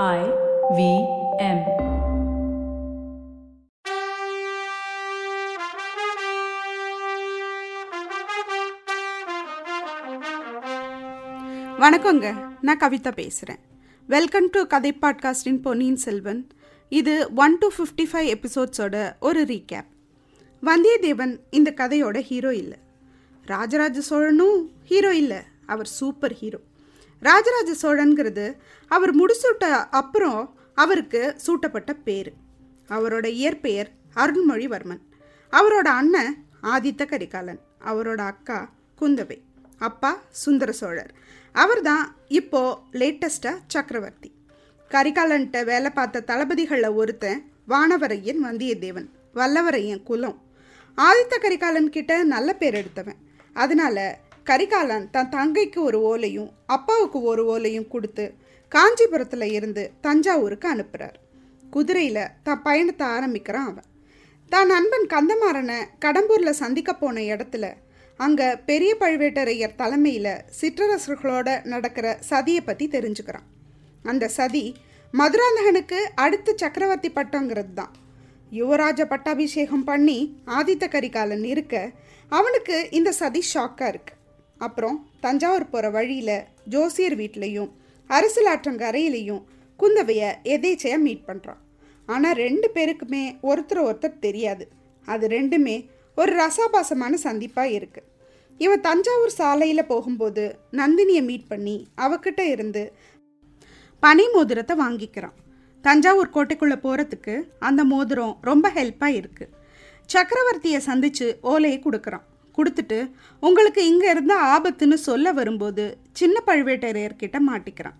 I V M. வணக்கங்க. நான் கவிதா பேசுகிறேன் வெல்கம் டு கதை பாட்காஸ்டின் பொன்னியின் செல்வன். இது ஒன் டு ஃபிஃப்டி ஃபைவ் எபிசோட்ஸோட ஒரு ரீகேப் வந்தியத்தேவன் இந்த கதையோட ஹீரோ இல்லை. ராஜராஜ சோழனும் ஹீரோ இல்லை. அவர் சூப்பர் ஹீரோ ராஜராஜ சோழன்கிறது. அவர் முடிசூட்ட அப்புறம் அவருக்கு சூட்டப்பட்ட பேர். அவரோட இயற்பெயர் அருண்மொழிவர்மன். அவரோட அண்ணன் ஆதித்த கரிகாலன். அவரோட அக்கா குந்தவை. அப்பா சுந்தர சோழர். அவர் தான் இப்போ லேட்டஸ்ட்டாக சக்கரவர்த்தி. கரிகாலன்ட்ட வேலை பார்த்த தளபதிகளில் ஒருத்தன் வானவரையன் வந்தியத்தேவன். வல்லவரையன் குலம். ஆதித்த கரிகாலன் கிட்ட நல்ல பேர் எடுத்தவன். அதனால கரிகாலன் தன் தங்கைக்கு ஒரு ஓலையும் அப்பாவுக்கு ஒரு ஓலையும் கொடுத்து காஞ்சிபுரத்தில் இருந்து தஞ்சாவூருக்கு அனுப்புகிறார் குதிரையில் தன் பயணத்தை ஆரம்பிக்கிறான் அவன். தான் நண்பன் கந்தமாறனை கடம்பூரில் சந்திக்க போன இடத்துல அங்கே பெரிய பழுவேட்டரையர் தலைமையில் சிற்றரசர்களோட நடக்கிற சதியை பற்றி தெரிஞ்சுக்கிறான். அந்த சதி மதுராந்தகனுக்கு அடுத்த சக்கரவர்த்தி பட்டங்கிறது தான் யுவராஜ பட்டாபிஷேகம் பண்ணி ஆதித்த கரிகாலன் இருக்க அவனுக்கு இந்த சதி ஷாக்காக இருக்குது அப்புறம் தஞ்சாவூர் போகிற வழியில் ஜோசியர் வீட்லேயும் அரசியலாற்றங்கரையிலையும் குந்தவையை எதேச்சையாக மீட் பண்ணுறான் ஆனால் ரெண்டு பேருக்குமே ஒருத்தர் ஒருத்தர் தெரியாது. அது ரெண்டுமே ஒரு ரசாபாசமான சந்திப்பாக இருக்குது இவன் தஞ்சாவூர் சாலையில் போகும்போது நந்தினியை மீட் பண்ணி அவகிட்ட இருந்து பனை மோதிரத்தை வாங்கிக்கிறான் தஞ்சாவூர் கோட்டைக்குள்ளே போகிறதுக்கு அந்த மோதிரம் ரொம்ப ஹெல்ப்பாக இருக்குது சக்கரவர்த்தியை சந்தித்து ஓலையை கொடுக்குறான் கொடுத்துட்டு உங்களுக்கு இங்கே இருந்த ஆபத்துன்னு சொல்ல வரும்போது சின்ன பழுவேட்டரையர்கிட்ட மாட்டிக்கிறான்.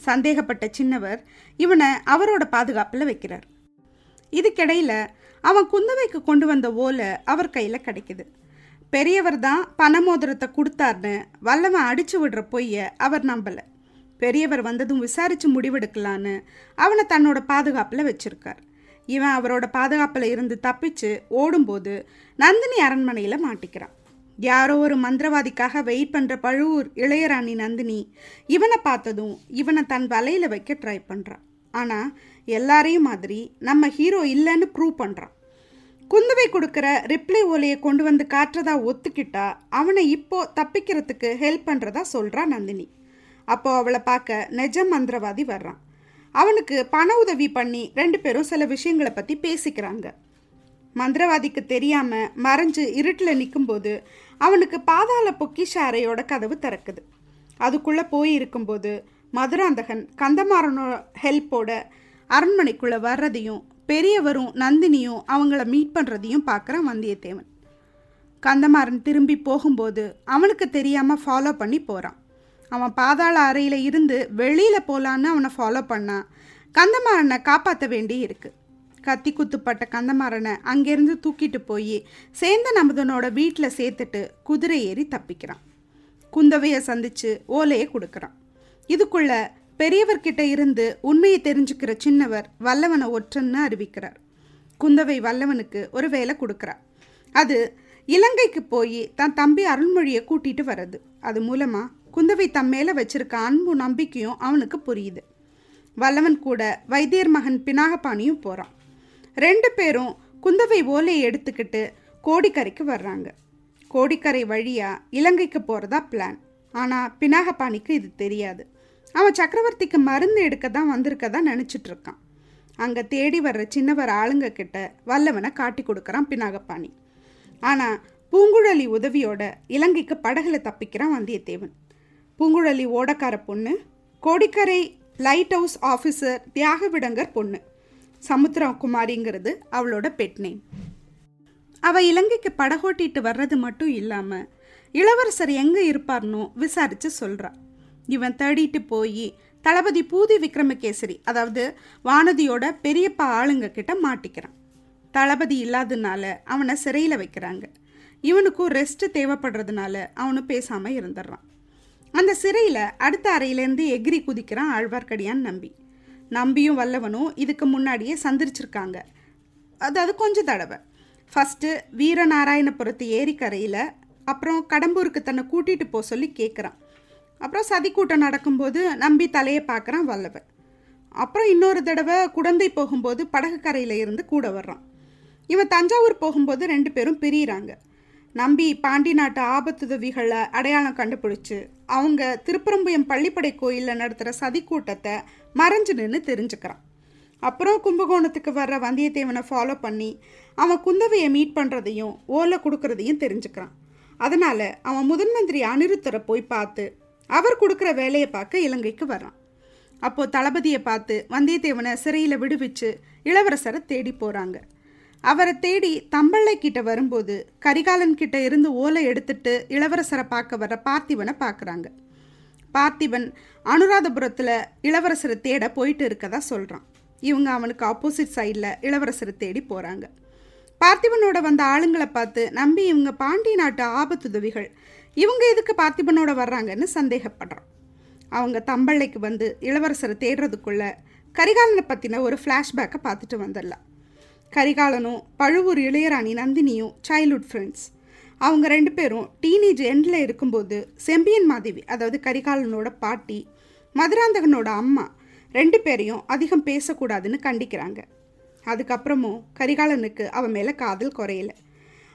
சந்தேகப்பட்ட சின்னவர் இவனை அவரோட பாதுகாப்பில் வைக்கிறார். இதுக்கிடையில் அவன் குந்தவைக்கு கொண்டு வந்த ஓலை அவர் கையில் கிடைக்குது. பெரியவர் தான் பணமோதிரத்தை கொடுத்தார்னு வல்லவன் அடிச்சு விடுற பொய்ய அவர் நம்பலை. பெரியவர் வந்ததும் விசாரித்து முடிவெடுக்கலான்னு அவனை தன்னோட பாதுகாப்பில் வச்சிருக்கார். இவன் அவரோட பாதுகாப்பில் இருந்து தப்பிச்சு ஓடும்போது நந்தினி அரண்மனையில் மாட்டிக்கிறான். யாரோ ஒரு மந்திரவாதிக்காக வெயிட் பண்ணுற பழுவூர் இளையராணி நந்தினி. இவனை பார்த்ததும் இவனை தன் வலையில் வைக்க ட்ரை பண்ணுறான் ஆனால் எல்லாரையும் மாதிரி நம்ம ஹீரோ இல்லைன்னு ப்ரூவ் பண்ணுறான் குந்தவை கொடுக்குற ரிப்ளை ஓலையை கொண்டு வந்து காட்டுறதா ஒத்துக்கிட்டா அவனை இப்போ தப்பிக்கிறதுக்கு ஹெல்ப் பண்ணுறதா சொல்கிறா நந்தினி. அப்போ அவளை பார்க்க நெஜ மந்திரவாதி வர்றான். அவனுக்கு பண உதவி பண்ணி ரெண்டு பேரும் சில விஷயங்களை பற்றி பேசிக்கிறாங்க. மந்திரவாதிக்கு தெரியாமல் மறைஞ்சு இருட்டில் நிற்கும்போது அவனுக்கு பாதாள பொக்கிஷ அறையோட கதவு திறக்குது. அதுக்குள்ளே போய் இருக்கும்போது மதுராந்தகன் கந்தமாறனோட ஹெல்ப்போட அரண்மனைக்குள்ளே வர்றதையும் பெரியவரும் நந்தினியும் அவங்கள மீட் பண்ணுறதையும் பார்க்குறான் வந்தியத்தேவன். கந்தமாறன் திரும்பி போகும்போது அவனுக்கு தெரியாமல் ஃபாலோ பண்ணி போகிறான் அவன் பாதாள அறையில் இருந்து வெளியில் போகலான்னு அவனை ஃபாலோ பண்ணான் கந்தமாறனை காப்பாற்ற வேண்டி இருக்குது கத்தி குத்துப்பட்ட கந்தமாறனை அங்கேருந்து தூக்கிட்டு போய் சேந்த நம்பதனோட வீட்டில் சேர்த்துட்டு குதிரை ஏறி தப்பிக்கிறான். குந்தவையை சந்தித்து ஓலையை கொடுக்குறான். இதுக்குள்ள பெரியவர்கிட்ட இருந்து உண்மையை தெரிஞ்சுக்கிற சின்னவர் வல்லவனை ஒற்றன்னு அறிவிக்கிறார். குந்தவை வல்லவனுக்கு ஒரு வேலை கொடுக்குறார் அது இலங்கைக்கு போய் தன் தம்பி அருள்மொழியை கூட்டிட்டு வர்றது. அது மூலமாக குந்தவை தம் மேலே வச்சிருக்க அன்பு நம்பிக்கையும் அவனுக்கு புரியுது. வல்லவன் கூட வைத்தியர் மகன் பினாகபாணியும் போகிறான் ரெண்டு பேரும் குந்தவை ஓலையை எடுத்துக்கிட்டு கோடிக்கரைக்கு வர்றாங்க. கோடிக்கரை வழியாக இலங்கைக்கு போகிறதா பிளான் ஆனால் பினாகபாணிக்கு இது தெரியாது. அவன் சக்கரவர்த்திக்கு மருந்து எடுக்க தான் வந்திருக்கதான் நினச்சிட்ருக்கான். அங்கே தேடி வர்ற சின்னவர் ஆளுங்க கிட்ட வல்லவனை காட்டி கொடுக்குறான் பினாகபாணி. ஆனால் பூங்குழலி உதவியோட இலங்கைக்கு படகுல தப்பிக்கிறான் வந்தியத்தேவன். பூங்குழலி ஓடக்கார பொண்ணு Kodikkarai light house officer Thiyagavidangar பொண்ணு. சமுத்திரகுமாரிங்கிறது அவளோட பெட் நேம் அவள் இலங்கைக்கு படகோட்டிட்டு வர்றது மட்டும் இல்லாமல் இளவரசர் எங்கே இருப்பார்னோ விசாரித்து சொல்கிறா இவன் தேடிட்டு போய் தளபதி பூதி விக்ரமகேசரி அதாவது வானதியோட பெரியப்பா ஆளுங்க கிட்ட மாட்டிக்கிறான். தளபதி இல்லாததுனால அவனை சிறையில் வைக்கிறாங்க. இவனுக்கும் ரெஸ்ட் தேவைப்படுறதுனால அவனும் பேசாமல் இருந்துடுறான். அந்த சிறையில் அடுத்த அறையிலேருந்து எகிரி குதிக்கிறான் ஆழ்வார்க்கடியான் நம்பி. நம்பியும் வல்லவனும் இதுக்கு முன்னாடியே சந்திரிச்சிருக்காங்க. அதாவது கொஞ்சம் தடவை. ஃபஸ்ட்டு வீரநாராயணபுரத்து ஏரிக்கரையில் அப்புறம் கடம்பூருக்கு தன்னை கூட்டிகிட்டு போக சொல்லி கேட்குறான் அப்புறம் சதி கூட்டம் நடக்கும்போது நம்பி தலையை பார்க்குறான் வல்லவன். அப்புறம் இன்னொரு தடவை குழந்தை போகும்போது படகு கரையில் இருந்து கூட வர்றான். இவன் தஞ்சாவூர் போகும்போது ரெண்டு பேரும் பிரியிறாங்க. நம்பி பாண்டி நாட்டு ஆபத்துதவிகளை அடையாளம் கண்டுபிடிச்சு அவங்க திருப்பரம்புயம் பள்ளிப்படை கோயிலில் நடத்துகிற சதி கூட்டத்தை மறைஞ்சு நின்று தெரிஞ்சுக்கிறான். அப்புறம் கும்பகோணத்துக்கு வர்ற வந்தியத்தேவனை ஃபாலோ பண்ணி அவன் குந்தவையை மீட் பண்ணுறதையும் ஓலை கொடுக்கறதையும் தெரிஞ்சுக்கிறான். அதனால் அவன் முதன் மந்திரி அனிருத்தரை போய் பார்த்து அவர் கொடுக்குற வேலையை பார்க்க இலங்கைக்கு வர்றான். அப்போது தளபதியை பார்த்து வந்தியத்தேவனை சிறையில் விடுவிச்சு இளவரசரை தேடி போகிறாங்க அவரை தேடி தம்பள்ளை கிட்ட வரும்போது கரிகாலன் கிட்ட இருந்து ஓலை எடுத்துட்டு இளவரசரை பார்க்க வர பார்த்திபனை பார்க்குறாங்க. பார்த்திபன் அனுராதபுரத்தில் இளவரசரை தேட போயிட்டு இருக்கதா சொல்கிறான் இவங்க அவனுக்கு ஆப்போசிட் சைடில் இளவரசரை தேடி போகிறாங்க பார்த்திபனோட வந்த ஆளுங்களை பார்த்து நம்பி இவங்க பாண்டி நாட்டு ஆபத்துதவிகள். இவங்க எதுக்கு பார்த்திபனோட வர்றாங்கன்னு சந்தேகப்படுறான். அவங்க தம்பள்ளைக்கு வந்து இளவரசரை தேடுறதுக்குள்ள கரிகாலனை பற்றின ஒரு ஃப்ளாஷ்பேக்கை பார்த்துட்டு வந்துடலாம். கரிகாலனும் பழுவூர் இளையராணி நந்தினியும் சைல்ட்ஹுட் ஃப்ரெண்ட்ஸ் அவங்க ரெண்டு பேரும் டீனேஜ் எண்டில் இருக்கும்போது செம்பியன் மாதேவி அதாவது கரிகாலனோட பாட்டி மதுராந்தகனோட அம்மா ரெண்டு பேரையும் அதிகம் பேசக்கூடாதுன்னு கண்டிக்கிறாங்க. அதுக்கப்புறமும் கரிகாலனுக்கு அவன் மேலே காதல் குறையல.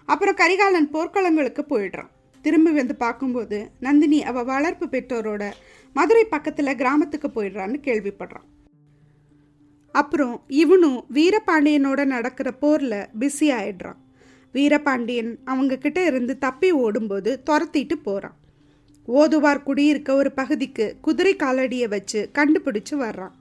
அப்புறம் கரிகாலன் போர்க்களங்களுக்கு போயிடுறான். திரும்பி வந்து பார்க்கும்போது நந்தினி அவள் வளர்ப்பு பெற்றோரோட மதுரை பக்கத்தில் கிராமத்துக்கு போயிடுறான்னு கேள்விப்படுறான். அப்புறம் இவனும் வீரபாண்டியனோட நடக்கிற போரில் பிஸி ஆயிடுறான். வீரபாண்டியன் அவங்க கிட்ட இருந்து தப்பி ஓடும்போது துரத்திட்டு போகிறான் ஓதுவார் குடியிருக்க ஒரு பகுதிக்கு குதிரை காலடியை வச்சு கண்டுபிடிச்சு வர்றான்.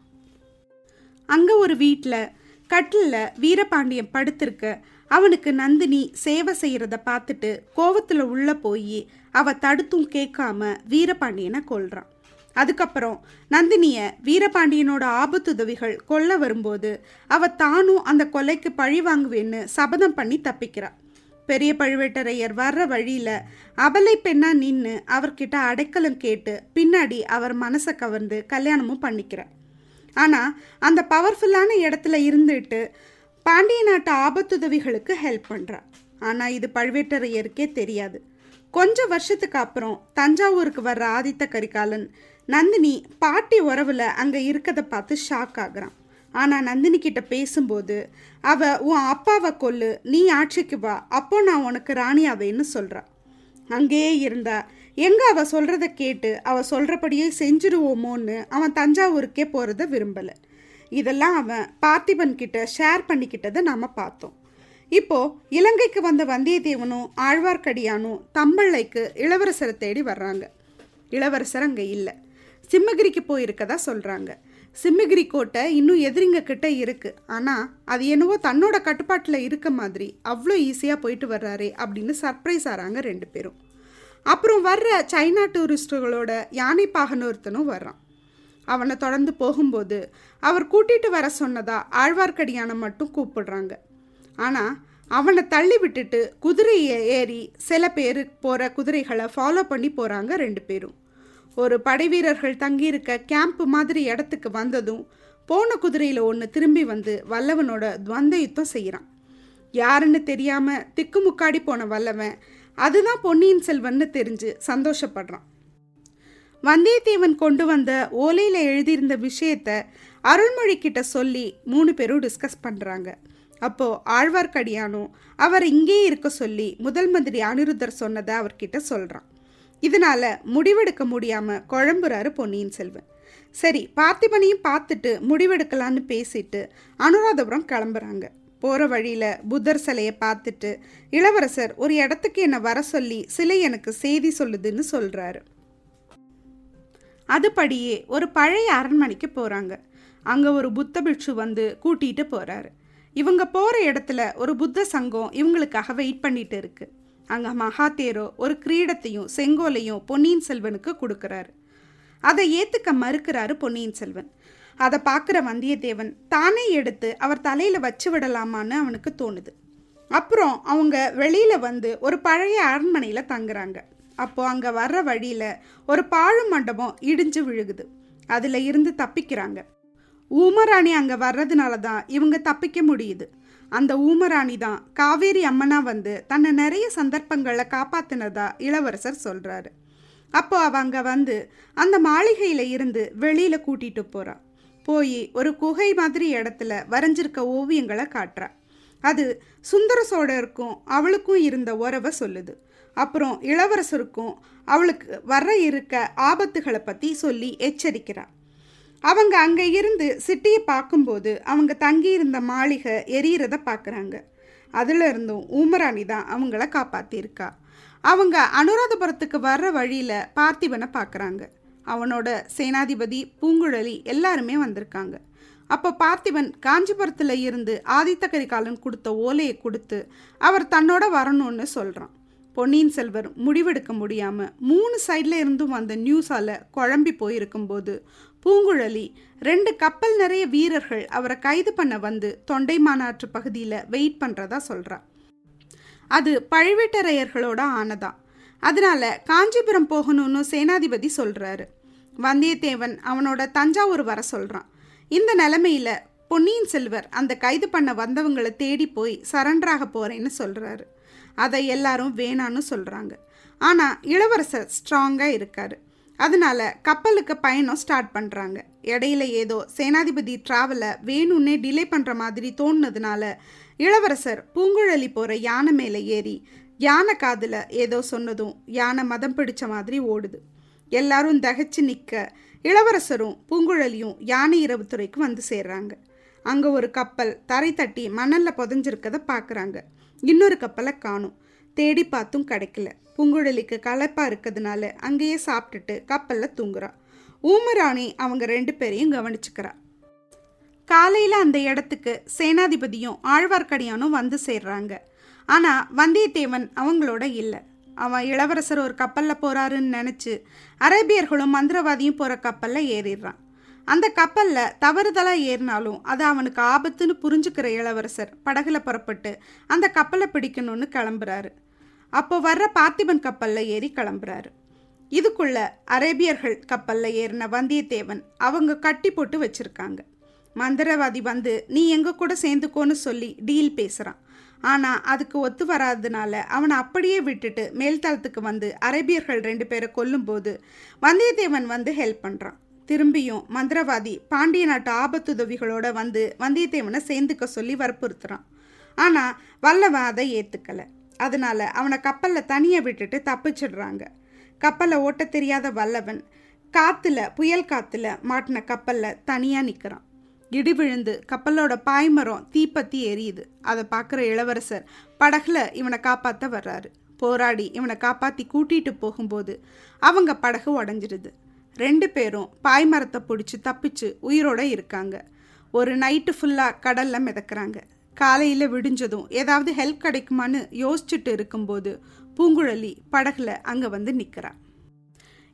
அங்கே ஒரு வீட்டில் கட்டிலில் வீரபாண்டியன் படுத்திருக்க அவனுக்கு நந்தினி சேவை செய்கிறத பார்த்துட்டு கோவத்தில் உள்ளே போய் அவ தடுத்தும் கேட்காம வீரபாண்டியனை கொல்றான். அதுக்கப்புறம் நந்தினியை வீரபாண்டியனோட ஆபத்துதவிகள் கொல்ல வரும்போது அவ தானும் அந்த கொலைக்கு பழி வாங்குவேன்னு சபதம் பண்ணி தப்பிக்கிறாள் பெரிய பழுவேட்டரையர் வர்ற வழியில் அபலை பெண்ணா நின்று அவர்கிட்ட அடைக்கலம் கேட்டு பின்னாடி அவர் மனசை கவர்ந்து கல்யாணமும் பண்ணிக்கிறார் ஆனால் அந்த பவர்ஃபுல்லான இடத்துல இருந்துட்டு பாண்டிய நாட்டு ஆபத்துதவிகளுக்கு ஹெல்ப் பண்ணுறார் ஆனால் இது பழுவேட்டரையருக்கே தெரியாது. கொஞ்சம் வருஷத்துக்கு அப்புறம் தஞ்சாவூருக்கு வர்ற ஆதித்த கரிகாலன் நந்தினி பாட்டி உறவில் அங்கே இருக்கதை பார்த்து ஷாக் ஆகுறான். ஆனால் நந்தினி கிட்ட பேசும்போது அவ உன் அப்பாவை கொல்லு நீ ஆட்சிக்கு வா அப்போ நான் உனக்கு ராணியாவேன்னு சொல்கிறா அங்கேயே இருந்தா எங்கே அவள் சொல்கிறத கேட்டு அவள் சொல்கிறபடியே செஞ்சிருவோமோன்னு அவன் தஞ்சாவூருக்கே போகிறத விரும்பலை. இதெல்லாம் அவன் பார்த்திபன் கிட்ட ஷேர் பண்ணிக்கிட்டதை நாம் பார்த்தோம். இப்போ இலங்கைக்கு வந்த வந்தியத்தேவனும் ஆழ்வார்க்கடியானும் தம்பள்ளைக்கு இளவரசரை தேடி வர்றாங்க. இளவரசர் அங்கே இல்லை. சிம்மகிரிக்கு போயிருக்கதா சொல்கிறாங்க சிம்மகிரி கோட்டை இன்னும் எதிரிங்க கிட்ட இருக்குது ஆனால் அது என்னவோ தன்னோட கட்டுப்பாட்டில் இருக்க மாதிரி அவ்வளோ ஈஸியாக போயிட்டு வர்றாரே அப்படின்னு சர்ப்ரைஸ் ஆகிறாங்க ரெண்டு பேரும். அப்புறம் வர்ற சைனா டூரிஸ்டுகளோட யானை பாகன் ஒருத்தனும் வர்றான். அவனை தொடர்ந்து போகும்போது அவர் கூட்டிகிட்டு வர சொன்னதா ஆழ்வார்க்கடியானை மட்டும் கூப்பிடுறாங்க. ஆனால் அவனை தள்ளி விட்டுட்டு குதிரையை ஏறி சில பேர் போகிற குதிரைகளை ஃபாலோ பண்ணி போகிறாங்க ரெண்டு பேரும். ஒரு படைவீரர்கள் தங்கியிருக்க கேம்ப் மாதிரி இடத்துக்கு வந்ததும் போன குதிரையில் ஒன்று திரும்பி வந்து வல்லவனோட துவந்த யுத்தம் செய்கிறான் யாருன்னு தெரியாமல் திக்குமுக்காடி போன வல்லவன் அதுதான் பொன்னியின் செல்வன்னு தெரிஞ்சு சந்தோஷப்படுறான். வந்தியத்தேவன் கொண்டு வந்த ஓலையில் எழுதியிருந்த விஷயத்த அருள்மொழி கிட்ட சொல்லி மூணு பேரும் டிஸ்கஸ் பண்ணுறாங்க அப்போது ஆழ்வார்க்கடியானும் அவர் இங்கே இருக்க சொல்லி முதல் மந்திரி அனிருத்தர் சொன்னதை அவர்கிட்ட சொல்கிறான் இதனால முடிவெடுக்க முடியாம குழம்புறாரு பொன்னியின் செல்வன். சரி பார்த்திபனையும் பார்த்துட்டு முடிவெடுக்கலான்னு பேசிட்டு அனுராதபுரம் கிளம்புறாங்க. போகிற வழியில் புத்தர் சிலையை பார்த்துட்டு இளவரசர் ஒரு இடத்துக்கு என்னை வர சொல்லி சிலை எனக்கு செய்தி சொல்லுதுன்னு சொல்கிறாரு அதுபடியே ஒரு பழைய அரண்மனைக்கு போகிறாங்க அங்கே ஒரு புத்த பிட்சு வந்து கூட்டிகிட்டு போகிறாரு இவங்க போகிற இடத்துல ஒரு புத்த சங்கம் இவங்களுக்காக வெயிட் பண்ணிட்டு இருக்குது அங்கே மகாதேரோ ஒரு கிரீடத்தையும் செங்கோலையும் பொன்னியின் செல்வனுக்கு கொடுக்குறாரு. அதை ஏற்றுக்க மறுக்கிறாரு பொன்னியின் செல்வன். அதை பார்க்குற வந்தியத்தேவன் தானே எடுத்து அவர் தலையில் வச்சு விடலாமான்னு அவனுக்கு தோணுது. அப்புறம் அவங்க வெளியில் வந்து ஒரு பழைய அரண்மனையில் தங்குறாங்க. அப்போது அங்கே வர்ற வழியில் ஒரு பாழு மண்டபம் இடிஞ்சு விழுகுது. அதில் இருந்து தப்பிக்கிறாங்க. ஊமராணி அங்கே வர்றதுனால தான் இவங்க தப்பிக்க முடியுது. அந்த ஊமராணி தான். காவேரி அம்மனா வந்து தன்னை நிறைய சந்தர்ப்பங்களில் காப்பாத்தினதா இளவரசர் சொல்கிறாரு அப்போ அவ வந்து அந்த மாளிகையில் இருந்து வெளியில் கூட்டிகிட்டு போகிறா போய் ஒரு குகை மாதிரி இடத்துல வரைஞ்சிருக்க ஓவியங்களை காட்டுறா. அது சுந்தர சோழருக்கும் அவளுக்கும் இருந்த உறவை சொல்லுது. அப்புறம் இளவரசருக்கும் அவளுக்கு வர இருக்க ஆபத்துகளை பற்றி சொல்லி எச்சரிக்கிறாள் அவங்க அங்கே இருந்து சிட்டியை பார்க்கும்போது அவங்க தங்கியிருந்த மாளிகை எரியறத பார்க்குறாங்க. அதில் இருந்தும் ஊமராணி தான் அவங்கள காப்பாற்றியிருக்கா அவங்க அனுராதபுரத்துக்கு வர்ற வழியில் பார்த்திபனை பார்க்குறாங்க. அவனோட சேனாதிபதி பூங்குழலி எல்லாருமே வந்திருக்காங்க. அப்போ பார்த்திபன் காஞ்சிபுரத்தில் இருந்து ஆதித்த கரிகாலன் கொடுத்த ஓலையை கொடுத்து அவர் தன்னோட வரணும்னு சொல்கிறான் பொன்னியின் செல்வர் முடிவெடுக்க முடியாமல் மூணு சைடில் இருந்தும் வந்த நியூஸால் குழம்பி போயிருக்கும்போது பூங்குழலி ரெண்டு கப்பல் நிறைய வீரர்கள் அவரை கைது பண்ண வந்து தொண்டை மாநாற்று பகுதியில் வெயிட் பண்ணுறதா சொல்கிறா அது பழுவேட்டரையர்களோட ஆனதான் அதனால காஞ்சிபுரம் போகணும்னு சேனாதிபதி சொல்கிறாரு வந்தியத்தேவன் அவனோட தஞ்சாவூர் வர சொல்கிறான் இந்த நிலமையில பொன்னியின் செல்வர் அந்த கைது பண்ண வந்தவங்களை தேடி போய் சரண்டராக போகிறேன்னு சொல்கிறாரு அதை எல்லாரும் வேணான்னு சொல்கிறாங்க ஆனால் இளவரசர் ஸ்ட்ராங்காக இருக்கார். அதனால கப்பலுக்கு பயணம் ஸ்டார்ட் பண்ணுறாங்க இடையில ஏதோ சேனாதிபதி ட்ராவலை வேணும்னே டிலே பண்ணுற மாதிரி தோணுனதுனால இளவரசர் பூங்குழலி போகிற யானை மேலே ஏறி யானை காதில் ஏதோ சொன்னதும் யானை மதம் பிடிச்ச மாதிரி ஓடுது. எல்லாரும் தகச்சு நிற்க இளவரசரும் பூங்குழலியும் யானை இரவுத்துறைக்கு வந்து சேர்றாங்க. அங்கே ஒரு கப்பல் தரை தட்டி மணலில் புதஞ்சிருக்கதை பார்க்குறாங்க இன்னொரு கப்பலை காணும். தேடி பார்த்தும் கிடைக்கல. பூங்குழலிக்கு களைப்பாக இருக்கிறதுனால அங்கேயே சாப்பிட்டுட்டு கப்பலில் தூங்குறான். ஊமராணி அவங்க ரெண்டு பேரையும் கவனிச்சுக்கிறா. காலையில் அந்த இடத்துக்கு சேனாதிபதியும் ஆழ்வார்க்கடியானும் வந்து சேர்றாங்க. ஆனால் வந்தியத்தேவன் அவங்களோட இல்லை. அவன் இளவரசர் ஒரு கப்பலில் போகிறாருன்னு நினச்சி அரேபியர்களும் மந்திரவாதியும் போகிற கப்பலில் ஏறிடுறான். அந்த கப்பலில் தவறுதலாக ஏறினாலும் அது அவனுக்கு ஆபத்துன்னு புரிஞ்சுக்கிற இளவரசர் படகுல புறப்பட்டு அந்த கப்பலை பிடிக்கணும்னு கிளம்புறாரு. அப்போ வர்ற பார்த்திபன் கப்பலில் ஏறி கிளம்புறாரு. இதுக்குள்ள அரேபியர்கள் கப்பலில் ஏறின வந்தியத்தேவன் அவங்க கட்டி போட்டு வச்சிருக்காங்க. மந்திரவாதி வந்து நீ எங்கள் கூட சேர்ந்துக்கோன்னு சொல்லி டீல் பேசுகிறான் ஆனால் அதுக்கு ஒத்து வராததுனால அவனை அப்படியே விட்டுட்டு மேல்தளத்துக்கு வந்து அரேபியர்கள் ரெண்டு பேரை கொல்லும்போது வந்தியத்தேவன் வந்து ஹெல்ப் பண்ணுறான் திரும்பியும் மந்திரவாதி பாண்டிய நாட்டு ஆபத்துதவிகளோட வந்து வந்தியத்தேவனை சேர்ந்துக்க சொல்லி வற்புறுத்துறான். ஆனால் வல்லவன் அதை ஏற்றுக்கலை அதனால அவனை கப்பலில் தனியாக விட்டுட்டு தப்பிச்சிடுறாங்க. கப்பலை ஓட்ட தெரியாத வல்லவன் காற்றுல புயல் காற்றுல மாட்டின கப்பலில் தனியாக நிற்கிறான் இடி விழுந்து கப்பலோட பாய்மரம் தீப்பத்தி எரியுது. அதை பார்க்குற இளவரசர் படகுல இவனை காப்பாற்ற வர்றாரு. போராடி இவனை காப்பாற்றி கூட்டிகிட்டு போகும்போது அவங்க படகு உடஞ்சிடுது. ரெண்டு பேரும் பாய்மரத்தை பிடிச்சி தப்பிச்சு உயிரோட இருக்காங்க. ஒரு நைட்டு ஃபுல்லாக கடலில் மிதக்கிறாங்க. காலையில் விடிஞ்சதும் ஏதாவது ஹெல்ப் கிடைக்குமான்னு யோசிச்சுட்டு இருக்கும்போது பூங்குழலி படகுல அங்கே வந்து நிற்கிறா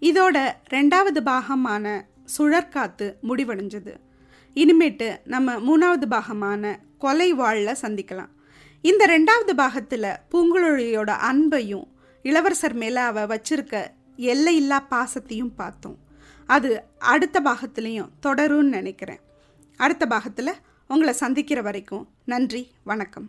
இதோட ரெண்டாவது பாகமான சுழற்காத்து முடிவடைஞ்சது. இனிமேட்டு நம்ம மூணாவது பாகமான கொலை வாழில் சந்திக்கலாம். இந்த ரெண்டாவது பாகத்தில் பூங்குழலியோட அன்பையும் இளவரசர் மேலே அவள் வச்சிருக்க எல்லையில்லா பாசத்தையும் பார்த்தோம். அது அடுத்த பாகத்துலேயும் தொடரும்னு நினைக்கிறேன். அடுத்த பாகத்தில் உங்களை சந்திக்கிற வரைக்கும் நன்றி வணக்கம்.